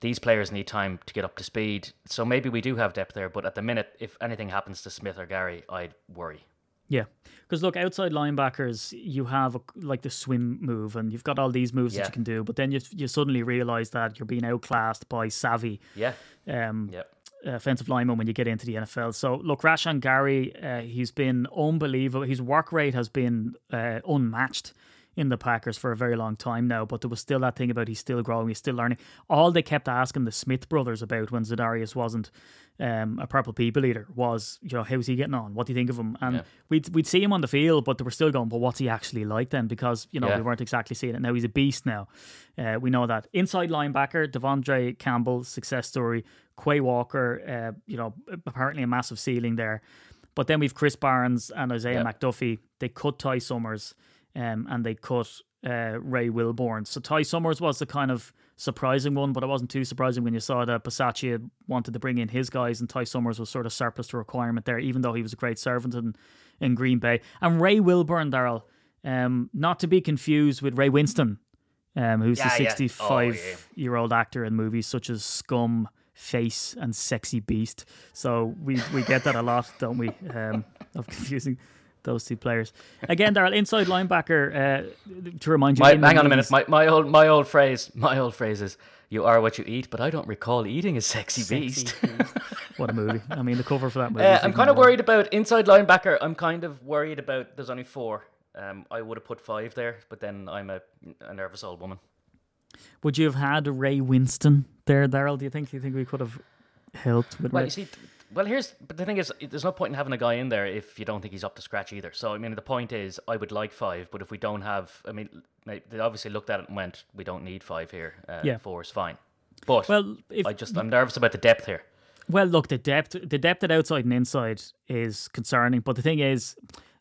these players need time to get up to speed. So maybe we do have depth there, but at the minute, if anything happens to Smith or Gary, I'd worry. Yeah, because look, outside linebackers, you have a, like the swim move, and you've got all these moves that you can do. But then you you suddenly realize that you're being outclassed by savvy Yeah. um, Yep. offensive lineman when you get into the NFL. So look, Rashan Gary, uh, he's been unbelievable. His work rate has been uh, unmatched in the Packers for a very long time now. But there was still that thing about he's still growing, he's still learning. All they kept asking the Smith brothers about when Za'Darius wasn't um, a purple people eater was, you know, how's he getting on? What do you think of him? And Yeah. we'd we'd see him on the field, but they were still going, but what's he actually like then? Because you know Yeah. we weren't exactly seeing it. Now he's a beast. Now uh, we know that inside linebacker De'Vondre Campbell success story. Quay Walker, uh, you know, apparently a massive ceiling there. But then we've Krys Barnes and Isaiah Yeah. McDuffie. They cut Ty Summers, um, and they cut uh, Ray Wilborn. So Ty Summers was the kind of surprising one, but it wasn't too surprising when you saw that Bisaccia wanted to bring in his guys, and Ty Summers was sort of surplus to requirement there, even though he was a great servant in, in Green Bay. And Ray Wilborn, Darrell, Um, not to be confused with Ray Winstone, um, who's Yeah, the yeah. Oh, 65 yeah. year old actor in movies such as Scum, Face, and Sexy Beast. So we, we get that a lot, don't we? Um, of confusing those two players. Again, Daryl, inside linebacker, uh, to remind you. My, hang on a minute. My, my old my old phrase my old phrase is you are what you eat, but I don't recall eating a sexy, beast. what a movie. I mean, the cover for that movie. Uh, I'm kind of more- worried about inside linebacker. I'm kind of worried about there's only four. Um, I would have put five there, but then I'm a, a nervous old woman. Would you have had Ray Winstone there, Daryl? Do you think? Do you think we could have helped with Well, Ray? you see, th- well, here's but the thing is, there's no point in having a guy in there if you don't think he's up to scratch either. So I mean, the point is, I would like five, but if we don't have, I mean, they obviously looked at it and went, we don't need five here. Uh, Yeah. four is fine. But Well, if I just I'm nervous about the depth here. Well, look, the depth, the depth at outside and inside is concerning. But the thing is,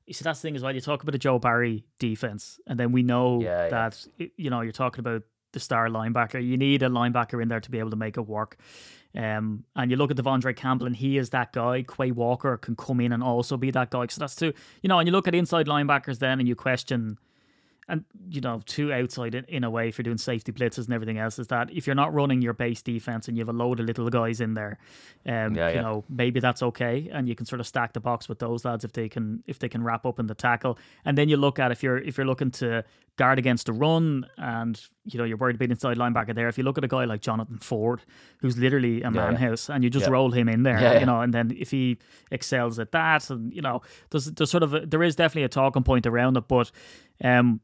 you see, that's the thing as well. You talk about a Joe Barry defense, and then we know Yeah, yeah. that i- you know you're talking about the star linebacker. You need a linebacker in there to be able to make it work. Um, and you look at De'Vondre Campbell, and he is that guy. Quay Walker can come in and also be that guy. So that's two, you know. And you look at inside linebackers then, and you question and you know, two outside in, in a way for doing safety blitzes and everything else is that if you're not running your base defense and you have a load of little guys in there, um, Yeah, you yeah. know, maybe that's okay, and you can sort of stack the box with those lads if they can if they can wrap up in the tackle, and then you look at if you're if you're looking to guard against the run and you know you're worried about inside linebacker there. If you look at a guy like Jonathan Ford, who's literally a man house, and you just Yeah. roll him in there, Yeah, you yeah. know, and then if he excels at that, and you know, there's there's sort of a, there is definitely a talking point around it, but um,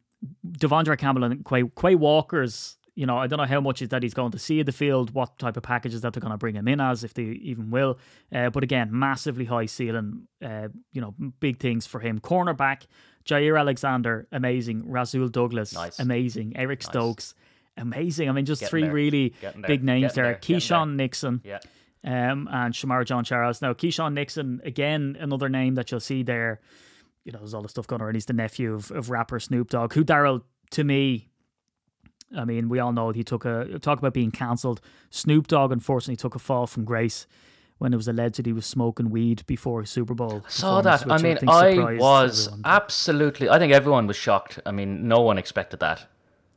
De'Vondre Campbell and Quay, Quay Walker's, you know, I don't know how much is that he's going to see in the field, what type of packages that they're going to bring him in as, if they even will. Uh, but again, massively high ceiling, uh, you know, big things for him. Cornerback, Jaire Alexander, amazing. Rasul Douglas, Nice. amazing. Eric Stokes, amazing. I mean, just Getting three there. really big names Getting there. there. Keisean Nixon Yeah. um, and Shemar Jean-Charles. Now, Keisean Nixon, again, another name that you'll see there. You know, there's all the stuff going on. He's the nephew of, of rapper Snoop Dogg, who Daryl, to me, I mean, we all know he took a talk about being cancelled. Snoop Dogg, unfortunately, took a fall from grace when it was alleged that he was smoking weed before Super Bowl. Saw performance, that. I mean, think I was everyone. absolutely. I think everyone was shocked. I mean, no one expected that.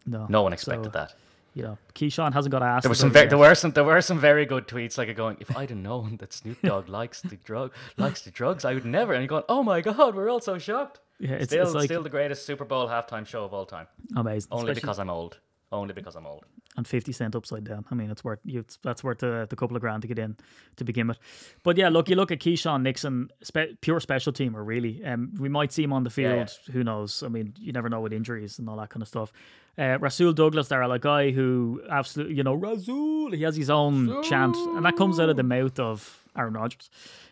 no, No one expected So, that. You know, Keisean hasn't got asked. There were some. there were some. There were some very good tweets, like going, "If I'd have known that Snoop Dogg likes the drug, likes the drugs, I would never." And you're going, "Oh my God, we're all so shocked." Yeah, it's, still, it's like still the greatest Super Bowl halftime show of all time. amazing. Only especially- because I'm old. Only because I'm old. and 50 cent upside down. I mean, it's worth you. That's worth the, the couple of grand to get in to begin with. But yeah, look, you look at Keisean Nixon, spe- pure special teamer, really. Um, we might see him on the Yeah, field. Who knows? I mean, you never know with injuries and all that kind of stuff. Uh, Rasul Douglas, there, a guy who absolutely, you know, Rasul, he has his own chant, and that comes out of the mouth of Aaron Rodgers.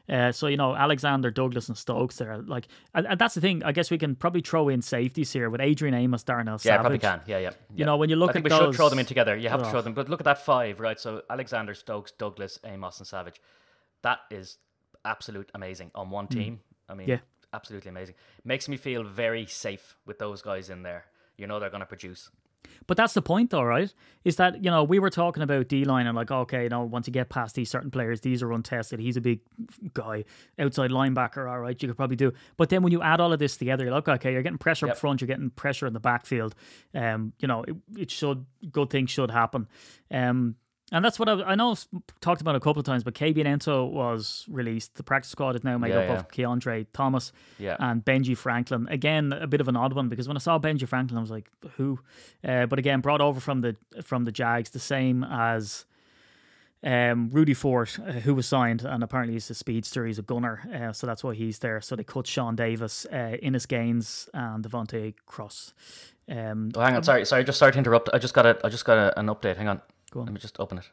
Uh, so you know Alexander Douglas and Stokes there, like, and, and that's the thing. I guess we can probably throw in safeties here with Adrian Amos, Darnell Yeah, Savage. probably can. Yeah, yeah. You know, when you look I think at we those, should throw them in together. You have to throw them. But look at that five, right? So Alexander, Stokes, Douglas, Amos, and Savage. That is absolute amazing on one team. I mean. Yeah. absolutely amazing. Makes me feel very safe with those guys in there. You know they're going to produce. But that's the point, though, right? Is that you know we were talking about D line and like, okay, you know, once you get past these certain players, these are untested. He's a big guy, outside linebacker, all right, you could probably do. But then when you add all of this together, you're like, okay, you're getting pressure up front, you're getting pressure in the backfield. Um, you know, it, it should good things should happen. Um, and that's what I, I know. I've talked about a couple of times, but Kabion Ento was released. The practice squad is now made Yeah, up yeah. of Kiondre Thomas Yeah. and Benji Franklin. Again, a bit of an odd one because when I saw Benji Franklin, I was like, "Who?" Uh, but again, brought over from the from the Jags, the same as um, Rudy Ford, uh, who was signed, and apparently he's a speedster. He's a gunner, uh, so that's why he's there. So they cut Shawn Davis, uh, Innis Gaines, and Devontae Cross. Um, Oh, hang on. Sorry, sorry. Just sorry to interrupt. I just got a. I just got a, an update. Hang on. Go on. Let me just open it.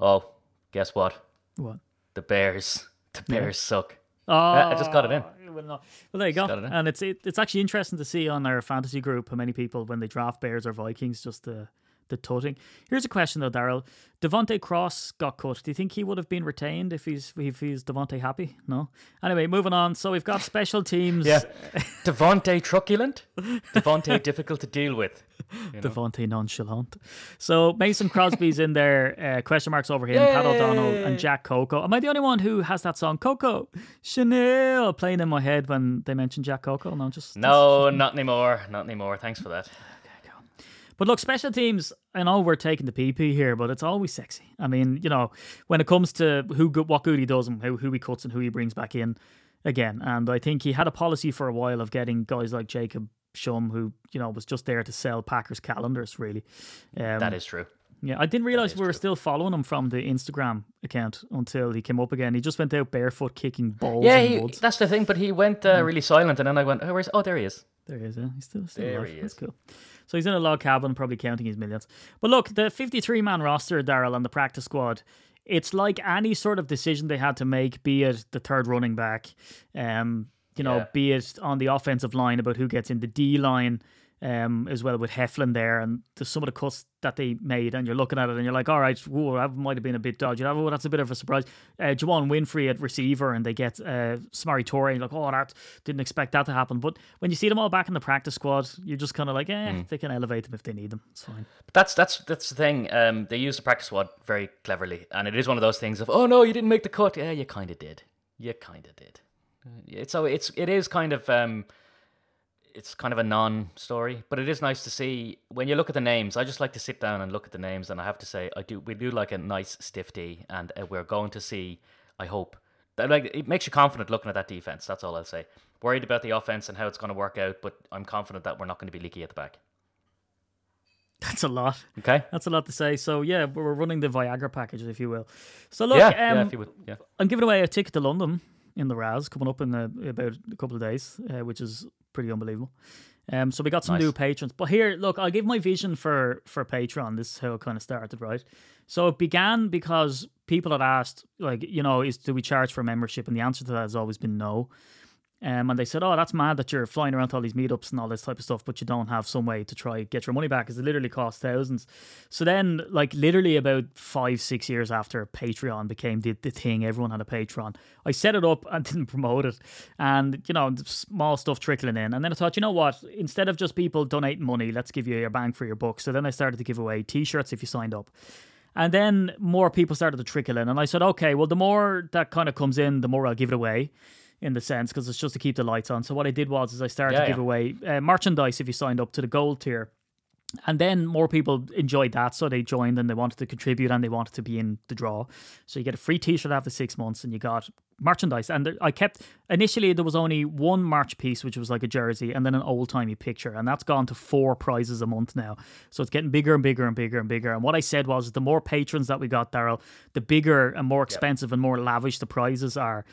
Oh, guess what? what? The Bears. The Bears suck. Oh, I just got it in. Well, no. well, there you go. it. And it's it, it's actually interesting to see on our fantasy group how many people when they draft Bears or Vikings just to the tutting. Here's a question though, Daryl. Devonte Cross got cut. Do you think he would have been retained if he's if he's Devonte happy? No. Anyway, moving on. So we've got special teams. Yeah. Devonte truculent. Devonte difficult to deal with. Devonte nonchalant. So Mason Crosby's in there. Uh, question marks over him. Pat O'Donnell and Jack Coco. Am I the only one who has that song Coco Chanel playing in my head when they mention Jack Coco? No, just No, not anymore. Not anymore. Thanks for that. But look, special teams. I know we're taking the PP here, but it's always sexy. I mean, you know, when it comes to who what good he does and who who he cuts and who he brings back in again. And I think he had a policy for a while of getting guys like Jacob Schum, who you know was just there to sell Packers calendars. Really, um, That is true. yeah, I didn't realize we were true. still following him from the Instagram account until he came up again. He just went out barefoot kicking balls Yeah, he, that's the thing. But he went uh, really silent, and then I went, "Oh, where's? Oh, there he is." There he is. Yeah. He's still, still There alive. he That's is. cool. So he's in a log cabin, probably counting his millions. But look, the 53 man roster, Daryl, and the practice squad, it's like any sort of decision they had to make, be it the third running back, um, you know, Yeah. be it on the offensive line about who gets in the D line. Um, as well with Heflin there, and the, some of the cuts that they made, and you're looking at it, and you're like, all right, whoa, that might have been a bit dodgy. That, oh, that's a bit of a surprise. Uh, Juwann Winfree at receiver, and they get uh, Samori Toure, and you're like, oh, that didn't expect that to happen. But when you see them all back in the practice squad, you're just kind of like, eh, Hmm. they can elevate them if they need them. It's fine. But that's that's that's the thing. Um, they use the practice squad very cleverly, and it is one of those things of, "Oh no, you didn't make the cut." Yeah, you kind of did. You kind of did. Uh, It's so it's it is kind of um, it's kind of a non-story, but it is nice to see when you look at the names. I just like to sit down and look at the names, and I have to say, I do. We do like a nice stiff D, and uh, we're going to see. I hope that like it makes you confident looking at that defense. That's all I'll say. Worried about the offense and how it's going to work out, but I'm confident that we're not going to be leaky at the back. That's a lot. Okay. That's a lot to say. So yeah, we're running the Viagra package, if you will. So look, yeah, um, yeah. If you would, yeah. I'm giving away a ticket to London in the Raz coming up in uh about a couple of days, uh, which is pretty unbelievable. Um, so we got some Nice. new patrons, but here, look, I'll give my vision for for Patreon. This is how it kind of started, right? So it began because people had asked, like, you know, is do we charge for membership? And the answer to that has always been no. Um, and they said, "Oh, that's mad that you're flying around to all these meetups and all this type of stuff, but you don't have some way to try get your money back, because it literally costs thousands." So then, like literally about five, six years after Patreon became the, the thing, everyone had a Patreon. I set it up and didn't promote it, and you know, small stuff trickling in. And then I thought, you know what? Instead of just people donating money, let's give you your bang for your buck. So then I started to give away T-shirts if you signed up. And then more people started to trickle in. And I said, okay, well, the more that kind of comes in, the more I'll give it away in the sense because it's just to keep the lights on. So what I did was is I started Yeah, to give yeah. away uh, merchandise if you signed up to the gold tier. And then more people enjoyed that, so they joined and they wanted to contribute and they wanted to be in the draw. So you get a free T-shirt after six months, and you got merchandise. And I kept initially there was only one merch piece, which was like a jersey, and then an old timey picture, and that's gone to four prizes a month now. So it's getting bigger and bigger and bigger and bigger. And what I said was, the more patrons that we got, Daryl, the bigger and more expensive and more lavish the prizes are.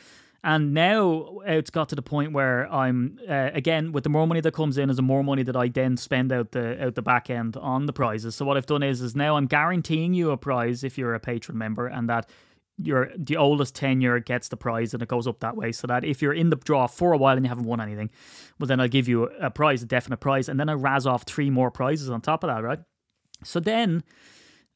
And now it's got to the point where I'm uh, again with the more money that comes in is the more money that I then spend out the out the back end on the prizes. So what I've done is is now I'm guaranteeing you a prize if you're a patron member, and that your the oldest tenure gets the prize, and it goes up that way. So that if you're in the draw for a while and you haven't won anything, well then I'll give you a prize, a definite prize, and then I razz off three more prizes on top of that, right? So then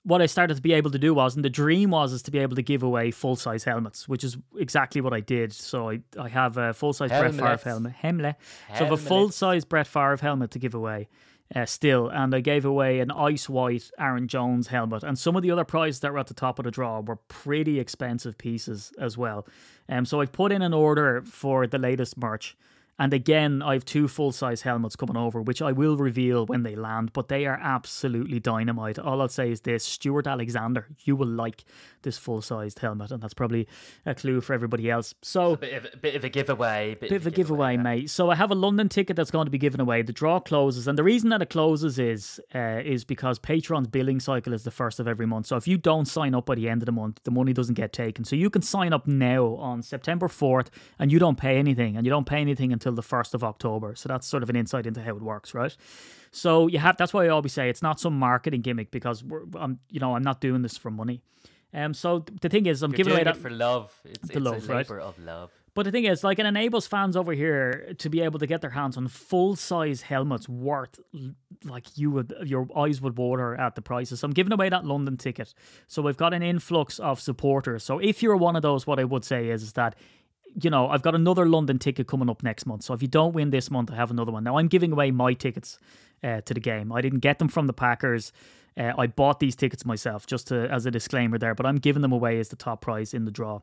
what I started to be able to do was, and the dream was, is to be able to give away full size helmets, which is exactly what I did. So I, I have a full size Brett Favre helmet, Hemle. So I have a full size Brett Favre helmet to give away. Uh, still, and I gave away an ice white Aaron Jones helmet, and some of the other prizes that were at the top of the draw were pretty expensive pieces as well. Um, so I've put in an order for the latest merch, and again, I have two full size helmets coming over, which I will reveal when they land, but they are absolutely dynamite. All I'll say is this Stuart Alexander, you will like this full sized helmet, and that's probably a clue for everybody else. So, bit of, a bit of a giveaway. Bit, bit of a giveaway, yeah. mate. So I have a London ticket that's going to be given away. The draw closes, and the reason that it closes is uh, is because Patreon's billing cycle is the first of every month. So if you don't sign up by the end of the month, the money doesn't get taken. So you can sign up now on September fourth, and you don't pay anything, and you don't pay anything until the first of October. So that's sort of an insight into how it works, right? So you have that's why I always say it's not some marketing gimmick because we're I'm, you know I'm not doing this for money. Um, so th- the thing is, I'm You're giving away that for love. It's, it's love, a right? of love. But the thing is, like, it enables fans over here to be able to get their hands on full size helmets worth, like, you would, your eyes would water at the prices. So I'm giving away that London ticket. So we've got an influx of supporters. So if you're one of those, what I would say is, is that, you know, I've got another London ticket coming up next month. So if you don't win this month, I have another one. Now I'm giving away my tickets uh, to the game. I didn't get them from the Packers. Uh, I bought these tickets myself, just to, as a disclaimer there, but I'm giving them away as the top prize in the draw.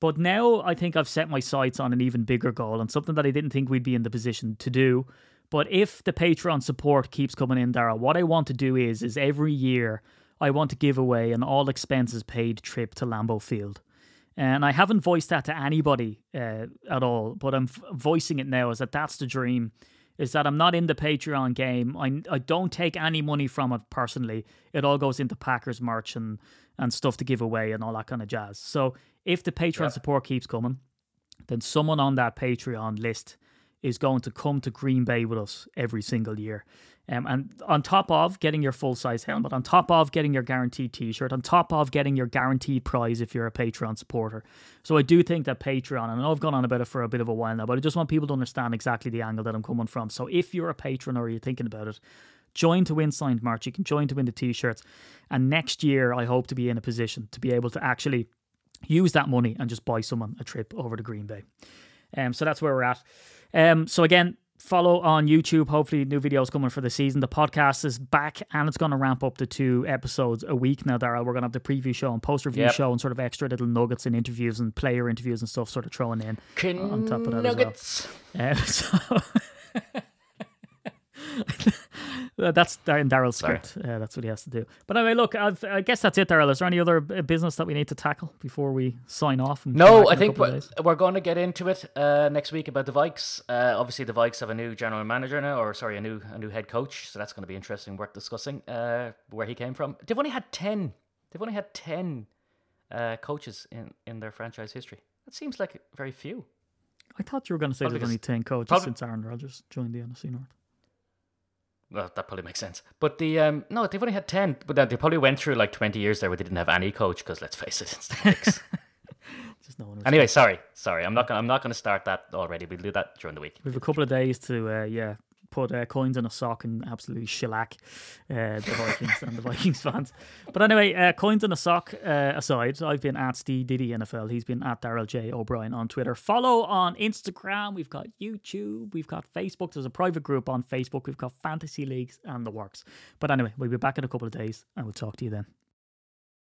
But now I think I've set my sights on an even bigger goal and something that I didn't think we'd be in the position to do. But if the Patreon support keeps coming in, Dara, what I want to do is is every year I want to give away an all expenses paid trip to Lambeau Field. And I haven't voiced that to anybody uh, at all, but I'm f- voicing it now is that that's the dream. Is that I'm not in the Patreon game. I, I don't take any money from it personally. It all goes into Packers merch and, and stuff to give away and all that kind of jazz. So if the Patreon support keeps coming, then someone on that Patreon list is going to come to Green Bay with us every single year. Um, and on top of getting your full size helmet, on top of getting your guaranteed t shirt, on top of getting your guaranteed prize if you're a Patreon supporter. So I do think that Patreon, and I've gone on about it for a bit of a while now, but I just want people to understand exactly the angle that I'm coming from. So if you're a patron or you're thinking about it, join to win signed merch. You can join to win the t shirts. And next year, I hope to be in a position to be able to actually use that money and just buy someone a trip over to Green Bay. Um, so that's where we're at. Um, so again, follow on YouTube. Hopefully, new videos coming for the season. The podcast is back and it's going to ramp up to two episodes a week now. Daryl, we're going to have the preview show and post review Yep. show and sort of extra little nuggets and interviews and player interviews and stuff, sort of throwing in on top of that Nuggets. as well. Uh, so. Uh, That's in Daryl's script. Uh, that's what he has to do. But anyway, look, I've, I guess that's it, Daryl. Is there any other uh, business that we need to tackle before we sign off? No, I think we're, we're going to get into it uh, next week about the Vikes. Uh, obviously, the Vikes have a new general manager now, or sorry, a new a new head coach. So that's going to be interesting, worth discussing uh, where he came from. They've only had ten. They've only had ten uh, coaches in in their franchise history. That seems like very few. I thought you were going to say Probably there's only 10 coaches probably- since Aaron Rodgers joined the NFC North. Well, that probably makes sense. But the um, no, they've only had ten. But then they probably went through like twenty years there where they didn't have any coach. Because let's face it, it's the Vikes. Just no one. anyway, sorry, sorry. I'm not. Gonna, I'm not going to start that already. We'll do that during the week. We have a couple of days to, uh, yeah, put uh, coins in a sock and absolutely shellac uh, the Vikings and the Vikings fans. But anyway, uh, coins in a sock uh, aside, I've been at Steve Diddy NFL. He's been at Daryl J O'Brien on Twitter. Follow on Instagram. We've got YouTube. We've got Facebook. There's a private group on Facebook. We've got fantasy leagues and the works. But anyway, we'll be back in a couple of days and we'll talk to you then.